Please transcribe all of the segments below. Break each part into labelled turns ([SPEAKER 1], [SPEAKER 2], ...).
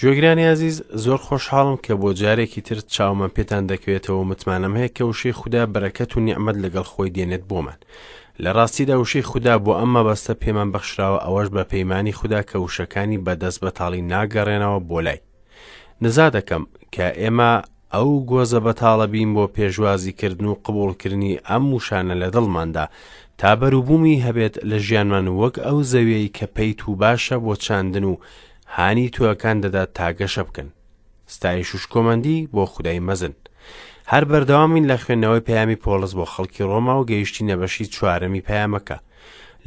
[SPEAKER 1] گوێگرانی ئازیز زۆر خۆشحاڵم کە بۆ جارێکی تر چاومان پێتان دەکەوێتەوە متمانەم هەیە کە وشەی خوددا بەرەکەت و نیعممەد لەگەڵ خۆی دێنێت بۆمان لە ڕاستیدا وشەی خوددا بۆ ئەم مەبەستە پێمان بەخشراوە ئەوەش بە پەیمانی خوددا کە وشەکانی بەدەست بەتاڵی ناگەڕێنەوە بۆ لای نزا دەکەم کە ئێمە ئەو گۆزە بەتاڵە بین بۆ پێشوازی کردن و قبوڵ کرنی ئەم وشانە لە دڵماندا تا بەروبومی هەبێت لە ژیانمان وەک ئەو زەویەی کە پەیت و باشە بۆ چاندن و هانی تۆەکان دەدات تا گەشە بکەن ستایش و شکۆمەندی بۆ خودای مەزن هەر بەردەوامین لە خوێندنەوەی پەیامی پۆڵس بۆ خەڵکی ڕۆما و گەیشتی نەبەشی چوارەمی پەیامەکە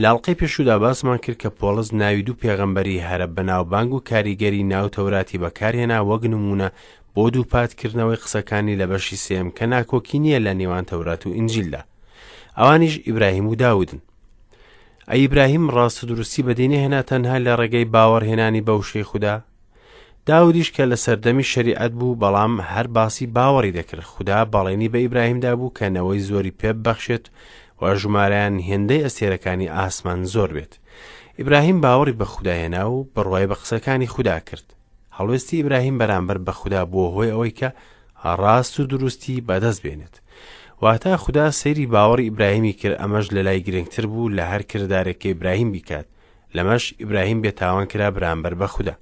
[SPEAKER 1] لاڵقەی پێشودا باسمان کرد کە پۆڵس ناوی دوو پێغەمبەری هەرە بەناوبانگ و کاریگەری ناو تەوراتی بەکارهێنا وەک نمونە بۆ دووپات کردنەوەی قسەکانی لە بەشی سێم کە ناکۆکی نییە لە نێوان تەورات و ئینجیلدا ئەوانیش ئیبراهیم و داودن ئەی ئیبراهیم ڕاست و دروستی بەدینە هێنا تەنها لە ڕێگەی باوەڕهێنانی بەوشەی خوددا داودیش کە لە سەردەمی شریعەت بوو بەڵام هەر باسی باوەڕی دەکرد خوددا بەڵێنی بە ئیبراهیمدا بوو کە نەوەی زۆری پێ بەخشێت و ژمارەیان هێندەی ئەستێرەکانی ئاسمان زۆر بێت ئیبراهیم باوەڕی بە خودداهێنا و بڕوای بە قسەکانی خوددا کرد هەڵوێستی ئیبراهیم بەرامبەر بە خودا بووە هۆی ئەوەی کە ڕاست و دروستی بەدەست بێنێت واتە خودا سەیری باوەڕی ئیبراهیمی کرد ئەمەش لە لای گرنگتر بوو لە هەر کردارێک کە ئیبراهیم بیکات لەمەش ئیبراهیم بێتاوان کرا بەرامبەر بە خودا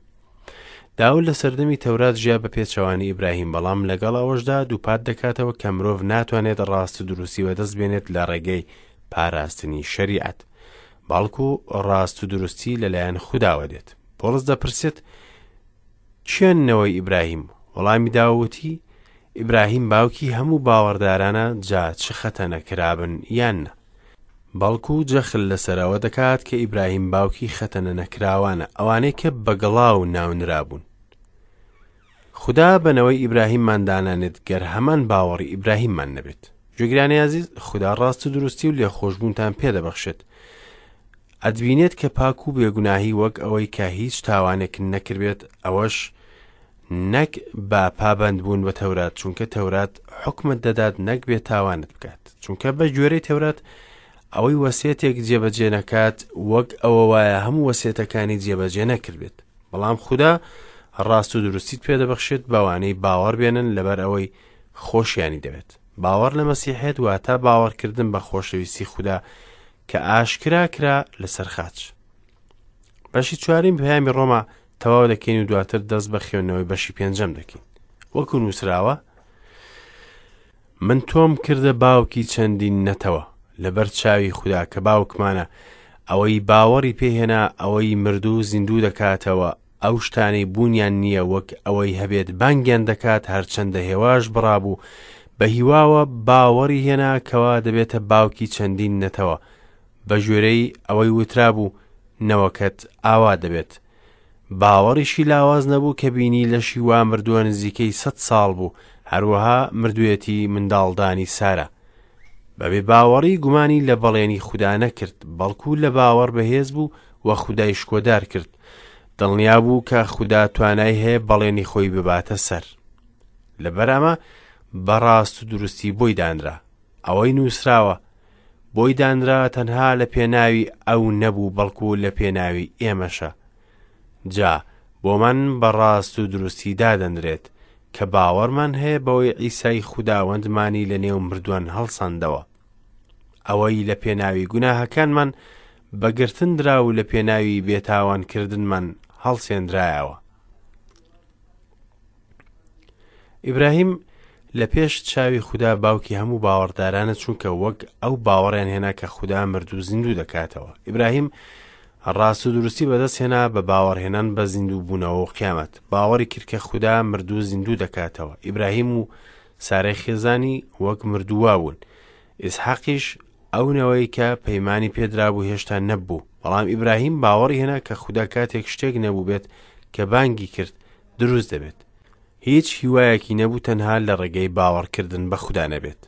[SPEAKER 1] داول لە سەردەمی تەورات ژیا بە پێچەوانی ئیبراهیم بەڵام لەگەڵ ئەوەشدا دووپات دەکاتەوە کە مرۆڤ ناتوانێت ڕاست و دروستی بەدەست بێنێت لە ڕێگەی پاراستنی شەریعەت بەڵکو ڕاست و دروستی لەلایەن خودداوە دێت پۆڵس دەپرسێت چیان نەوەی ئیبراهیم وەڵامی داوەتی ئیبراهیم باوکی هەموو باوەڕدارانە جا چ خەتەنە کرابن یان نە بەڵکو جەخل لەسەرەوە دەکات کە ئیبراهیم باوکی خەتەنە نەکراوانە ئەوانەی کە بەگەڵا و ناونرابوون خودا بە نەوەی ئیبراهیممان دانانێت گەر هەمان باوەڕی ئیبراهیممان نەبێت گوێگرانی ئازیز خودا ڕاست و دروستی و لێخۆشبوونتان پێدەبەخشێت ئەدبینێت کە پاک و بێگوناهی وەک ئەوەی کە هیچ تاوانێک نەکردبێت ئەوەش نەک با پابند بوون بە تەورات چونکە تەورات حکومت دەدات نەک بێ تاوانت بکات چونکە بە گوێرەی تەورات ئەوەی وەسێتێک جێبەجێ نەکات وەک ئەوە وایە هەموو وەسێتەکانی جێبەجێ نەکردێت بەڵام خودا ڕاست و دروستیت پێ دەبەخشێت بەوانەی باوەڕ بێنن لەبەر ئەوەی خۆشیانی دەوێت باوەڕ لە مەسیحێت واتە باوەڕکردن بە خۆشەویستی خودا کە ئاشکرا کرا لەسەر خاچ بەشی چوارین پەیامی ڕۆما تەواو دەکەین و دواتر دەست بە خوێندنەوەی بەشی پێنجەم دەکەین وەکو نووسراوە من تۆم کردە باوکی چەندین نەتەوە لەبەر چاوی خودا کە باوکمانە ئەوەی باوەڕی پێهێنا ئەوەی مردوو زیندوو دەکاتەوە ئەو شتانەی بوونیان نییە وەک ئەوەی هەبێت بانگیان دەکات هەرچەندە هێواش بڕابوو بە هیواوە باوەڕی هێنا کەوا دەبێتە باوکی چەندین نەتەوە بە گوێرەی ئەوەی وترابوو نەوەکەت ئاوا دەبێت باوەڕیشی لاواز نەبوو کە بینی لەشی وا مردووە نزیکەی سەد ساڵ بوو هەروەها مردوێتی منداڵدانی سارا بەبێ باوەڕی گومانی لە بەڵێنی خوددا نەکرد بەڵکو لە باوەڕ بەهێز بوو و خودای شکۆدار کرد دڵنیا بوو کە خوددا توانای هەیە بەڵێنی خۆی بباتە سەر لەبەرامە بەڕاست و دروستی بۆی دانرا ئەوەی نووسراوە بۆی دانرا تەنها لە پێناوی ئەو نەبوو بەڵکو لە پێناوی ئێمەشە جا بۆمان بە ڕاست و دروستی دادەنرێت کە باوەڕمان هەیە بەوەی ئیسای خوداوەندمانی لە نێو مردووان هەڵسەندەوە ئەوەی لە پێناوی گوناهەکانمان بەگرتن درا و لە پێناوی بێتاوانکردنمان هەڵسێنرایەوە ئیبراهیم لە پێش چاوی خودا باوکی هەموو باوەڕدارانە چونکە وەک ئەو باوەڕیان هێنا کە خودا مرد و زیندوو دەکاتەوە ئیبراهیم ڕاست و دروستی بەدەست هێنا بە باوەڕهێنان بە زیندوو بوونەوە و قیامەت باوەڕی کرد کە خودا مرد و زیندوو دەکاتەوە ئیبراهیم و سارەی خێزانی وەک مردووا بوون ئیسحاقیش، ئەو نەوەی کە پەیمانی پێ درابوو هێشتا نەببوو، بەڵام ئیبراهیم باوەڕی هێنا کە خودا کاتێک شتێک نەبووبێت کە بانگی کرد، دروست دەبێت. هیچ هیوایەکی نەبوو تەنها لە ڕێگەی باوەڕکردن بە خودا نەبێت.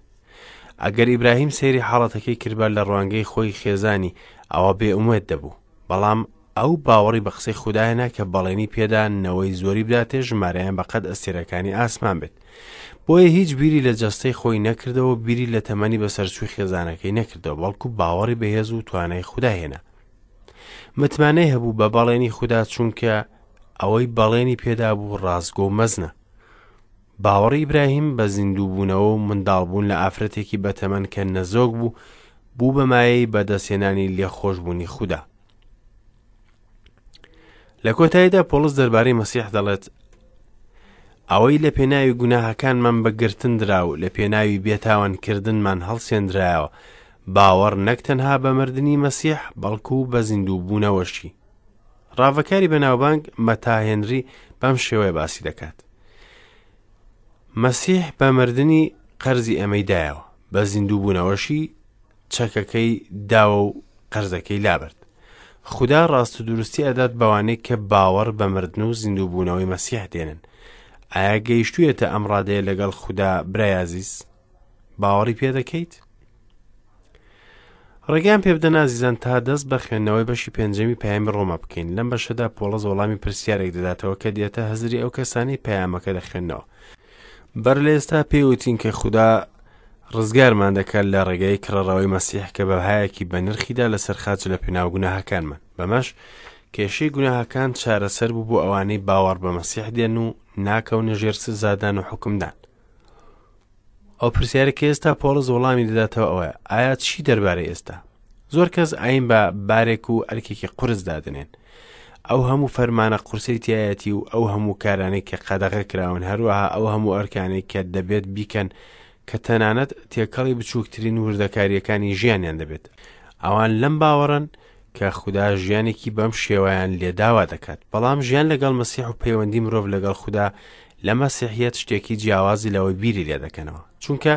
[SPEAKER 1] ئەگەر ئیبراهیم سەیری حاڵەتەکەی کردبا لە ڕوانگەی خۆی خێزانی، ئەوا بێئومێد دەبوو. بەڵام ئەو باوەڕی بە قسەی خودایە نا کە بەڵێنی پێدا نەوەی زۆری بداتێ ژمارەیان بە قەد ئەستێرەکانی ئاسمان بێت بۆیە هیچ بیری لە جەستەی خۆی نەکردەوە بیری لە تەمەنی بەسەرچووی خێزانەکەی نەکردەوە بەڵکو باوەڕی بەهێز و توانای خودا هێنا متمانەی هەبوو بە بەڵێنی خودا چونکە ئەوەی بەڵێنی پێدا بوو ڕاستگۆ مەزنە باوەڕی ئیبراهیم بە زیندووبوونەوە و منداڵبوون لە ئافرەتێکی بەتەمەن کە نەزۆک بوو، بوو بە مایەی بەدەستهێنانی لێخۆشبوونی خودا. لە کۆتاییدا پۆڵس دەربارەی مەسیح دەڵێت ئەوەی لە پێناوی گوناهەکانمان بەگرتن درا و لە پێناوی بێتاوانکردنمان هەڵسێنرایەوە باوەڕ نەک تەنها بە مردنی مەسیح بەڵکو بە زیندوو بوونەوەشی ڕاڤەکاری بەناوبانگ مەتا هێنری بەم شێوەیە باسی دەکات. مەسیح بە مردنی قەرزی ئێمەی دایەوە بە زیندوو بوونەوەشی چەکەکەی داوە و قەرزەکەی لابرد. خدا ڕاست و دروستی ئەدات بەوانەی کە باوەڕ بە مردن و زیندوو بوونەوەی مەسیح دێنن. ئایا گەیشتویەتە ئەم ڕادەیە لەگەڵ خدا برای عزیز؟ باوەڕی پێ دەکەیت؟ ڕێگەیان پێ بدەن ئازیزان تا دەست بە خوێندنەوەی بەشی پێنجەمی پەیامی ڕۆما بکەین لەم بەشەدا پۆڵەز وەڵامی پرسیارێک دەداتەوە کە دێتە هزری ئەو کەسانی پەیامەکە دەخوێندنەوە بەر لە ئێستا پێوتین کە خوددا ڕزگارمان دەکات لە ڕێگەی کڕەڕەوەی مەسیح کە بەهایەکی بە نرخیدا لەسەر خاچ لە پێناو گوناهەکانمان بەمەش کێشەی گوناهەکان چارەسەر بوو بۆ ئەوانەی باوەڕ بە مەسیح دێن و ناکەونە ژێر سزادان و حکمدان ئەو پرسیارە کە ئێستا پۆڵس وەڵامی دەداتەوە ئەوەیە ئایا چی دەربارەی ئێستا زۆر کەس ئاین بە بارێک و ئەرکێکی قرس دادنێن ئەو هەموو فەرمانە قورسی تایەتی و ئەو هەموو کارانەی کە قەدەغە کراون هەروەها ئەو هەموو ئەرکانێک کە دەبێت بیکەن کە تەنانەت تێکەڵی بچووکترین وردەکاریەکانی ژیانیان دەبێت ئەوان لەم باوەڕن کە خودا ژیانێکی بەم شێوەیان لێداوا دەکات بەڵام ژیان لەگەڵ مەسیح و پەیوەندی مرۆڤ لەگەڵ خودا لە مەسیحیت شتێکی جیاوازی لەوەی بیری لێ دەکەنەوە چونکە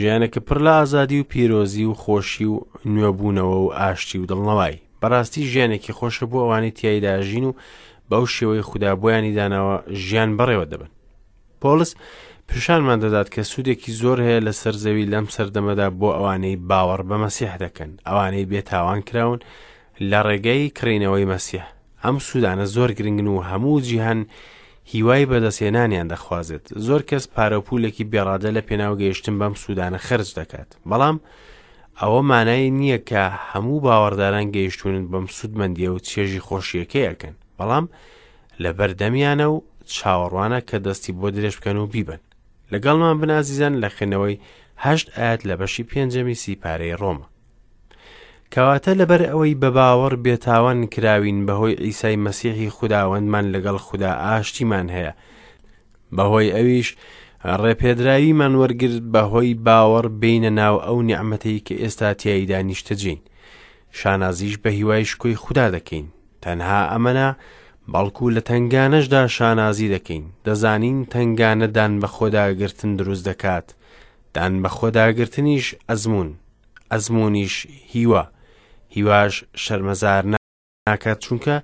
[SPEAKER 1] ژیانێکە پڕ لە ئازادی و پیرۆزی و خۆشی و نوێبوونەوە و ئاشتی و دڵنەوای بەڕاستی ژیانێکی خۆشە بۆ ئەوانی تایداژین و بەو شێوەی خوددا بۆیانی داناوە ژیان بەڕێوە دەبن پۆڵس پیشانمان دەدات کە سوودێکی زۆر هەیە لە سەرزەوی لەم سەردەمەدا بۆ ئەوانەی باوەڕ بە مەسیح دەکەن ئەوانەی بێتاوان کراون لە ڕێگەی کڕینەوەی مەسیح ئەم سوودانە زۆر گرنگن و هەموو جیهان هیوای بەدەستێنانیان دەخوازێت زۆر کەس پارەپولێکی بێڕادە لە پێناو گەیشتن بەم سوودانە خرج دەکات بەڵام ئەوە مانای نییە کە هەموو باوەڕداران گەیشتونن بەم سوودمەندیە و چێژی خۆشیەکەیەکەن بەڵام لەبەر دەمیانە و چاوەڕوانە کە دەستی بۆ درێژ بکەن و بیبەن لەگەڵمان بنازیزان لە خوێنەوەی هەشت ئاەت لە بەشی پێنجەمی سی پارەی ڕۆمە کەواتە لەبەر ئەوەی بە باوەڕ بێتاوان کراوین بەهۆی ئیسای مەسیحی خودداوەندمان لەگەڵ خوددا ئاشتیمان هەیە بەهۆی ئەویش ڕێپێدراویمان وەرگرت بەهۆی باوەڕ بینە ناو ئەو نیعممەتەی کە ئێستا تاییدا نیشتەجین شانازیش بە هیوای شکۆی خودا دەکەین، تەنها ئەمە نا، بەڵکو لە تەنگانەشدا شانازی دەکەین، دەزانین تەنگانە دان بە خۆداگرتن دروست دەکات، دان بە خۆداگرتنیش ئەزمون، ئەزمونیش هیوا، هیواش شەرمەزار ناکات چونکە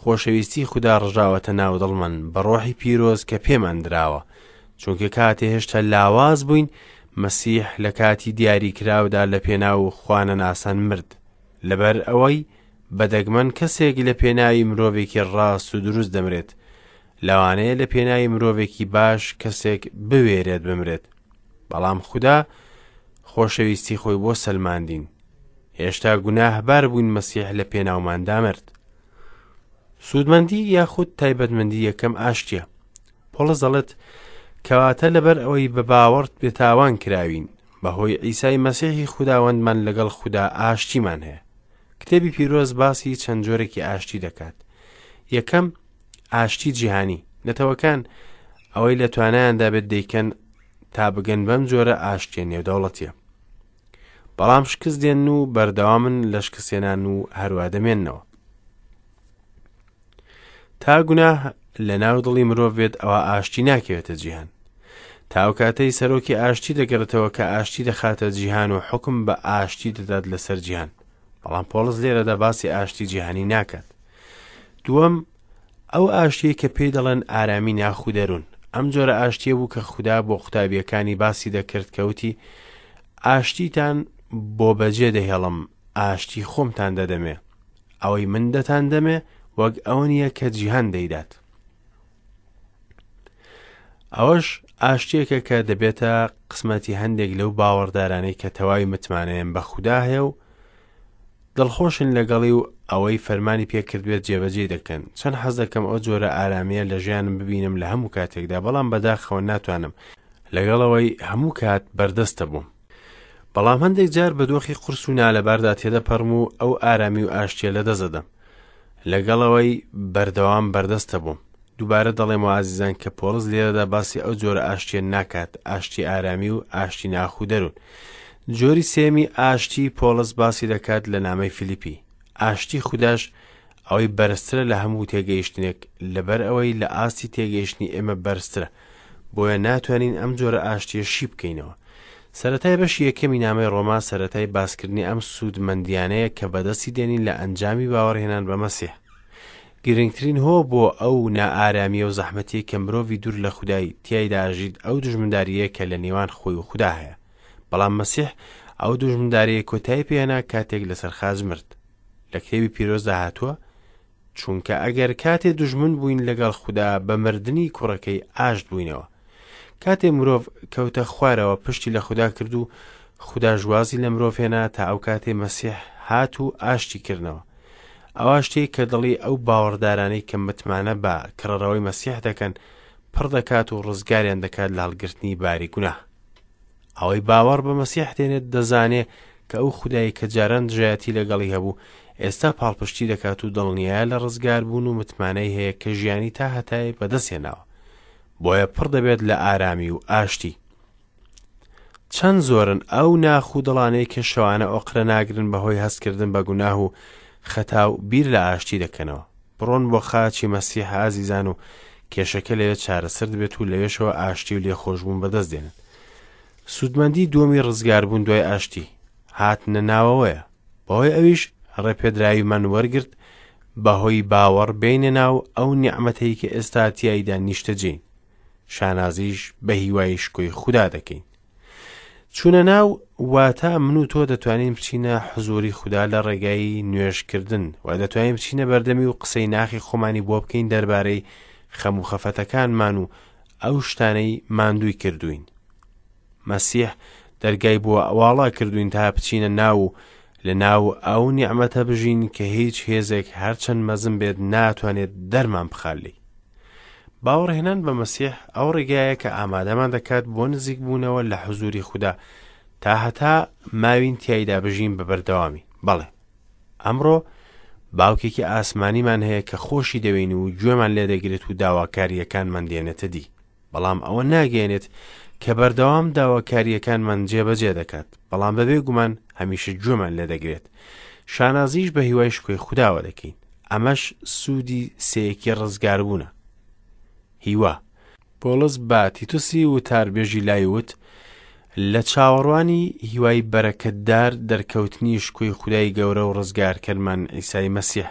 [SPEAKER 1] خۆشەویستی خودا ڕژاوەتە ناو دڵمان بە ڕۆحی پیرۆز کە پێمان دراوە، چونکە کاتێ هێشتا لاواز بووین، مەسیح لە کاتی دیاریکراودا لە پێناو خوانەناسان مرد لەبەر ئەوەی بە دەگمەن کەسێک لە پێناوی مرۆڤێکی ڕاست و دروست دەمرێت لەوانەیە لە پێناوی مرۆڤێکی باش کەسێک بوێرێت بمرێت بەڵام خوددا خۆشەویستی خۆی بۆ سەلماندین هێشتا گوناهبار بووین مەسیح لە پێناوماندا مرد سوودمەندی یاخود تایبەتمەندی یەکەم ئاشتیە پۆڵس دەڵێت، کەواتە لەبەر ئەوەی بە باوەڕت بێتاوان کراوین، بەهۆی عیسای مەسیحی خوداوەندمان لەگەڵ خودا ئاشتیمان هەیە. کتێبی پیرۆز باسی چەند جۆرێکی ئاشتی دەکات. یەکەم ئاشتی جیهانی نەتەوەکان ئەوەی لە توانایاندا بێت دەیکەن تا بگەن بەم جۆرە ئاشتیە نێودەوڵەتیە. بەڵام شکست دێن و بەردەوامن لە شکستێنان و هەروە دەمێنەوە. تا گوناه لە ناو دڵی مرۆڤ بێت ئەوە ئاشتی ناکەوێتە جیهان تاو کاتەی سەرۆکی ئاشتی دەگەڕێتەوە کە ئاشتی دەخاتە جیهان و حکم بە ئاشتی دەدات لەسەر جیهان بەڵام پۆڵس لێرەدا باسی ئاشتی جیهانی ناکات دووەم ئەو ئاشتی کە پێی دەڵێن ئارامی ناخ و دەروون ئەم جۆرە ئاشتیە بوو کە خوددا بۆ قوتابیەکانی باسی دەکرد کەوتی ئاشتیتان بۆ بەجێ دەهێڵم ئاشتی خۆمتان دەدەمێ ئەوەی من دەتان دەمێ وەک ئەوە نییە کە جیهان دەیدات. ئەوەش ئاشتێکە کە دەبێتە قسمەتی هەندێک لەو باوەڕدارانەی کە تەواوی متمانەیەن بە خوددا هەیە و دڵخۆشن لەگەڵی و ئەوەی فەرمانی پێکردبێت جێبەجێ دەکەن چەند حەز دەکەم ئەو جۆرە ئارامیە لە ژیانم ببینم لە هەموو کاتێکدا بەڵام بەداخەوە ناتوانم لەگەڵەوەی هەموو کات بەردەستە بووم بەڵام هەندێک جار بە دۆخی قرس و نالەباردا تێدەپەڕم و ئەو ئارامی و ئاشتیە لە دەزەدەم لەگەڵەوەی بەردەوام بەردەستە بووم دووبارە دەڵێم و ئازیزان کە پۆڕز لێرەدا باسی ئەو جۆرە ئاشتیە ناکات ئاشتی ئارامی و ئاشتی ناخو دەرون جۆری سێمی ئاشتی پۆڵس باسی دەکات لە نامەی فلیپی ئاشتی خودداش ئەوەی بەرزترە لە هەموو تێگەیشتنێک لەبەر ئەوەی لە ئاستی تێگەیشتنی ئێمە بەرزترە بۆیە ناتوانین ئەم جۆرە ئاشتییە شی بکەینەوە. سەرەتای بەشی یەکەمی نامەی ڕۆما سەرەتای باسکردنی ئەم سوود مەندیانەیە کە بەدەستی دێنین لە ئەنجامی باوەڕهێنان بە مەسیح. گرنگترین هۆ بۆ ئەو نائارامییە و زەحمەتییەی کە مرۆڤی دوور لە خودای تیایدا ئەژیت ئەو دوژمندارییەیە کە لە نێوان خۆی و خودا هەیە. بەڵام مەسیح ئەو دوژمندارییە کۆتایی پێهێنا کاتێک لەسەر خاچ مرد. لە کتێبی پیرۆزدا هاتووە، چونکە ئەگەر کاتێ دوژمن بووین لەگەڵ خودا بە مردنی کوڕەکەی ئاشت بووینەوە. کاتێ مرۆڤ کەوتە خوارەوە پشتی لە خودا کرد و خوداش وازی لە مرۆڤ هێنا تا ئەو کاتێ مەسیح هات و ئاشتی کردنەوە. ئەوا شتێک کە دڵی ئەو باوەڕدارانەی کە متمانە بە کڕەرەوەی مەسیح دەکەن پڕ دەکات و ڕزگاریان دەکات لە هەڵگرتنی باری گوناه. ئەوەی باوەڕ بە مەسیح دێنێت دەزانێ کە ئەو خودایی کە جاران دژایەتی لەگەڵی هەبوو ئێستا پاڵپشتی دەکات و دڵنیایە لە ڕزگار بوون و متمانەی هەیە کە ژیانی تا هەتایە بەدەستهێناوە بۆیە پڕ دەبێت لە ئارامی و ئاشتی چەند زۆرن ئەو ناخ و دڵانەی کە شەوانە ئۆقرە ناگرن بەهۆی هەستکردن بە گوناه و خەتا و بیر لە ئاشتی دەکەنەوە بڕۆن بۆ خاچی مەسیح ئازیزان و کێشەکە لەوێ چارەسەر دەبێت و لەوێشەوە ئاشتی و لێخۆشبوون بەدەست دێنن. سوودمەندی دووەمی ڕزگاربوون دوای ئاشتی هاتنە ناوەوەیە، بەهۆی ئەویش ڕێپێدراویمان وەرگرت بەهۆی باوەڕ بێینە ناو ئەو نیعمەتەی کە ئێستا تیایدا نیشتەجێین، شانازیش بە هیوای شکۆی خودا دەکەین. چونە ناو واتا من و تۆ دەتوانین بچینە حزوری خوددا لە ڕێگایی نوێشکردن و دەتوانین بچینە بەردەمی و قسەی ناخی خۆمانی بۆ بکەین دەربارەی خەم و خەفەتەکانمان و ئەو شتانەی ماندووی کردوین مەسیح دەرگای بۆ ئەواڵا کردوین تا بچینە ناو و لەناو ئەو نیعمەتە بژین کە هیچ هێزێک هەرچەند مەزن بێت ناتوانێت دەرمان بخال لێی باوەڕهێنان بە مەسیح ئەو ڕێگایە کە ئامادەمان دەکات بۆ نزیک بوونەوە لە حزوری خوددا تا هەتا ماوین تایدا بژین بە بەردەوامی بەڵێ ئەمڕۆ باوکێکی ئاسمانیمان هەیە کە خۆشی دەوێن و گوێمان لێدەگرێت و داواکاریەکانمان دێنێتە دی بەڵام ئەوە ناگەیەنێت کە بەردەوام داواکارییەکانمان جێبەجێ دەکات، بەڵام بەبێ گومان هەمیشە گوێمان لێدەگرێت. شانازیش بە هیوای شکۆی خوداوە دەکەین. ئەمەش سوودی سێیەکی ڕزگاربوونە. هیوا. پۆڵس بە تیتوسی وتاربێژی لای وت، لە چاوەڕوانی هیوای بەرەکەتدار دەرکەوتنی شکۆی خودای گەورە و ڕزگارکەرمان عیسای مەسیح.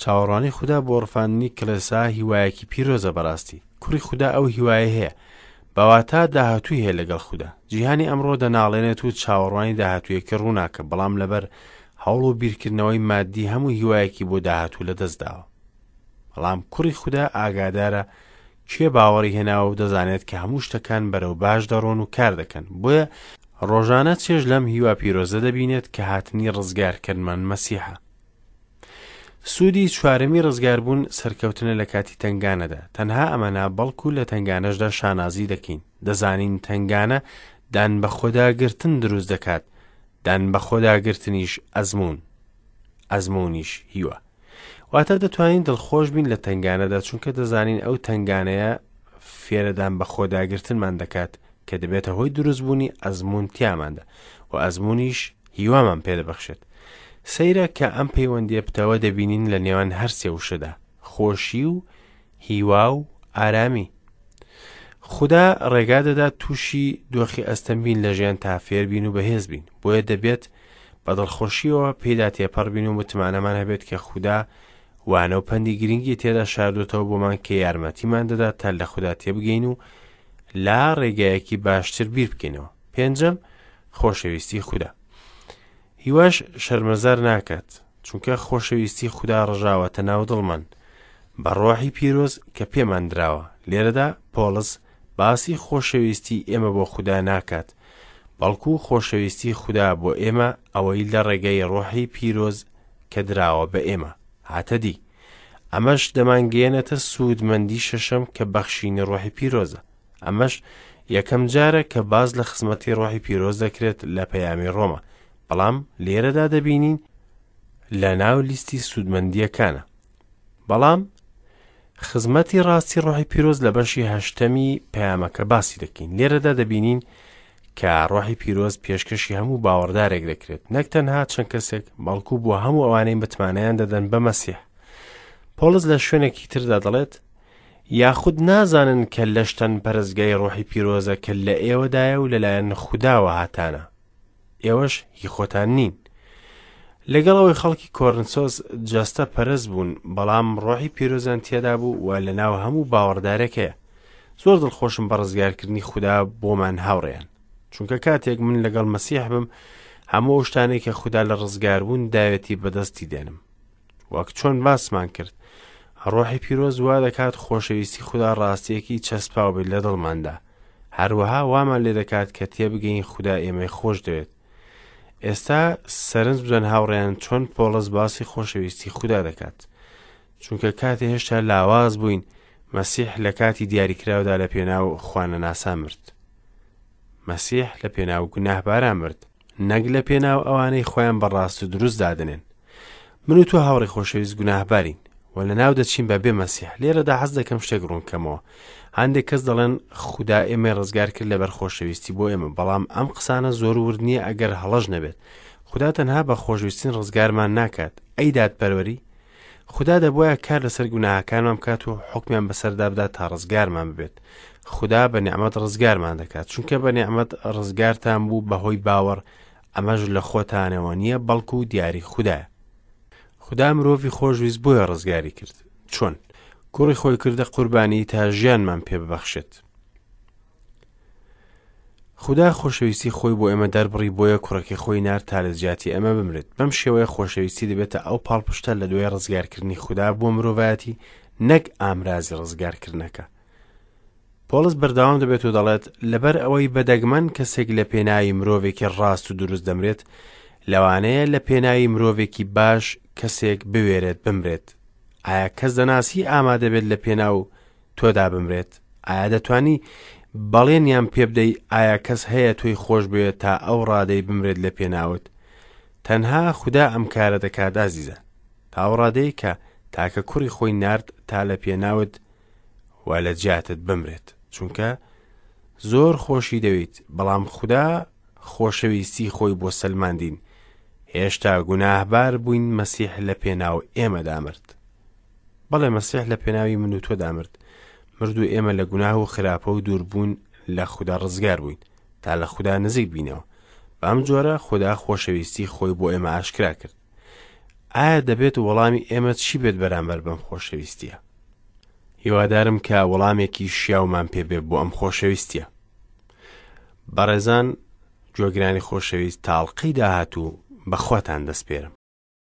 [SPEAKER 1] چاوەڕوانی خودا بۆ ڕفاندنی کڵێسا هیوایەکی پیرۆزە بەڕاستی کوڕی خودا ئەو هیوایە هەیە بەواتا داهاتوی هەیە لەگەڵ خودا جیهانی ئەمڕۆ دەناڵێنێت و چاوەڕوانی داهاتویەکی ڕووناکە بەڵام لەبەر هەوڵ و بیرکردنەوەی مادی هەموو هیوایەکی بۆ داهاتوو لە دەستداوە بەڵام کوڕی خودا ئاگادارە کێ باوەڕی هێناوە و دەزانێت کە هەموو شتەکان بەرەو باش دەڕۆن و کار دەکەن بۆیە ڕۆژانە چێژ لەم هیوا پیرۆزە دەبینێت کە هاتنی ڕزگارکردمان مەسیحە سوودی چوارەمی ڕزگاربوون سەرکەوتنە لە کاتی تەنگانەدا، تەنها ئەمە نا بەڵکو لە تەنگانەشدا شانازی دەکەین، دەزانین تەنگانە دان بەخۆداگرتن دروست دەکات، دان بەخۆداگرتنیش ئەزموون، ئەزموونیش هیوا. واتە دەتوانین دڵخۆش بین لە تەنگانەدا چونکە دەزانین ئەو تەنگانەیە فێرەدان بەخۆداگرتنمان دەکات کە دەبێتە هۆی دروستبوونی ئەزموون تیاماندا و ئەزموونیش هیوامان پێ دەبەخشێت. سەیرە کە ئەم پەیوەندیە پتەوە دەبینین لە نێوان هەرسێ وشەدا، خۆشی و هیوا و ئارامی. خدا ڕێگا دەدات تووشی دۆخی ئەستەم بین لە ژیان تا فێر بین و بەهێز بین بۆیە دەبێت بە دڵخۆشیەوە پێدا تێپەڕ بین و متمانەمان هەبێت کە خوددا وانە و پەندی گرنگی تێدا شاردۆتەوە بۆمان کە یارمەتیمان دەدات تا لە خوددا تێبگەین و لا ڕێگایەکی باشتر بیر بکەینەوە پێنجەم، خۆشەویستی خودا. هیواش شەرمەزار ناکات، چونکە خۆشەویستی خودا ڕژاوەتە ناو دڵمان. بە ڕۆحی پیرۆز کە پێمان دراوە، لێرەدا پۆڵس باسی خۆشەویستی ئێمە بۆ خودا ناکات، بەڵکو خۆشەویستی خودا بۆ ئێمە ئەوەی لە ڕێگەی ڕۆحی پیرۆز کە دراوە بە ئێمە هاتە دی ئەمەش دەمانگەیەنێتە سوودمەندی شەشەم کە بەخشینی ڕۆحی پیرۆزە ئەمەش یەکەم جارە کە باس لە خزمەتی ڕۆحی پیرۆز دەکرێت لە پەیامی ڕۆما، بەڵام لێرەدا دەبینین لە ناو لیستی سوودمەندیەکانە. بەڵام خزمەتی ڕاستی ڕۆحی پیرۆز لە بەشی هەشتەمی پەیامەکە باسی دەکەین لێرەدا دەبینین کە ڕۆحی پیرۆز پێشکەشی هەموو باوەڕدارێک دەکرێت نەک تەنها چەند کەسێک بەڵکو بۆ هەموو ئەوانەی متمانیان دەدەن بە مەسیح پۆلس لە شوێنێکی تردا دەڵێت یاخود نازانن کە لەشتان پەرستگای ڕۆحی پیرۆزە کە لە ئێوەدایە و لەلایەن خوداوە هاتانە، ئێوەش هی خۆتان نین. لەگەڵ ئەوەی خەڵکی کۆرنسۆس جەستە پەرست بوون، بەڵام ڕۆحی پیرۆزیان تێدا بوو و لەناو هەموو باوەڕدارەکەیە. زۆر دڵخۆشم بە ڕزگارکردنی خودا بۆمان هاوڕێیان. چونکە کاتێک من لەگەڵ مەسیح بم، هەموو ئەو شتانەی کە خودا لە ڕزگاربوون داوێتی بەدەستی دێنم. وەک چۆن باسمان کرد ڕۆحی پیرۆز وا دەکات خۆشەویستی خوددا ڕاستیەکی چەسپاو بێت لە دڵماندا هەروەها وامان لێ دەکات کە تێبگەین خوددا ئێمەی خۆش دەوێت ئێستا سەرنج بدەن هاوڕێیان چۆن پۆڵس باسی خۆشەویستی خوددا دەکات چونکە کاتێ هێشتا لاواز بووین مەسیح لە کاتی دیاریکراودا لە پێناو خوانەناسا مرد مەسیح لە پێناو گوناهباران مرد نەک لە پێناو ئەوانەی خۆیان بە ڕاست و دروست دادنێن من و تۆ هاوڕێ خۆشەویست گوناهبارین و لە ناو دەچین بە بێ مەسیح لێرەدا حەز دەکەم شتێک ڕوونکەمەوە هەندێک کەس دەڵێن خوددا ئێمەی ڕزگار کرد لەبەر خۆشەویستی بۆ ئێمە بەڵام ئەم قسانە زۆر ورد نییە ئەگەر هەڵەش نەبێت خوددا تەنها بە خۆشویستین ڕزگارمان ناکات ئەی دادپەروەری خودا دەبوایە کار لەسەر گوناهەکانمان بکات و حکمیان بەسەردا بدات تا ڕزگارمان ببێت خدا بە نعممەد ڕزگارمان دەکات چونکە بە نعممەد ڕزگارتان بوو بەهۆی باوەڕ ئەمەش لە خۆتانەوە نییە بەڵکو و دیاری خودا خدا مرۆڤی خۆشویست بۆیە ڕزگاری کرد چۆن کوڕی خۆی کردە قوربانی تا ژیانمان پێ ببەخشێت خودا خۆشەویستی خۆی بۆ ئێمە دەربڕی بۆیە کوڕەکەی خۆی نارد تا لە جیاتی ئێمە بمرێت بەم شێوەیە خۆشەویستی دەبێتە ئەو پاڵپشتە لە دوای ڕزگارکردنی خودا بۆ مرۆڤایەتی نەک ئامرازی ڕزگارکردنەکە پۆڵس بەردەوام دەبێت و دەڵێت لەبەر ئەوەی بەدەگمەن کەسێک لە پێناوی مرۆڤێکی ڕاست و دروست دەمرێت لەوانەیە لە پێناوی مرۆڤێکی باش کەسێک بوێرێت بمرێت ئایا کەس دەناسی ئامادەبێت لە پێناو تۆ دابمرێت ئایا دەتوانی بەڵێنیان پێبدەی ئایا کەس هەیە تۆی خۆش بوێت تا ئەو ڕادەی بمرێت لە پێناوت تەنها خودا ئەم کارە دەکات ئازیزە تاو ڕادەی کە تاکە کوڕی خۆی نرد تا لە پێناوت و لە جاتت بمرێت چونکە زۆر خۆشی دەویت بەڵام خودا خۆشەویستی خۆی بۆ سەلماندین هێشتا گوناهبار بووین مەسیح لە پێناو ئێمە دامرد بەڵێ مەسیح لە پێناوی من و تۆدا مرد. مرد و ئێمە لە گوناه و خراپە و دووربوون لە خودا ڕزگار بووین تا لە خودا نزیک بینەوە. بەم جۆرە خودا خۆشەویستی خۆی بۆ ئێمە ئاشکرا کرد. ئایا دەبێت وەڵامی ئێمە چی بێت بەرامبەر بەم خۆشەویستیە؟ هیوادارم کە وەڵامێکی شیاومان پێبێ بۆ ئەم خۆشەویستە بەڕێزان جۆگرانی خۆشەویست تاڵقەی داهاتوو بەخواتان دەستپێرم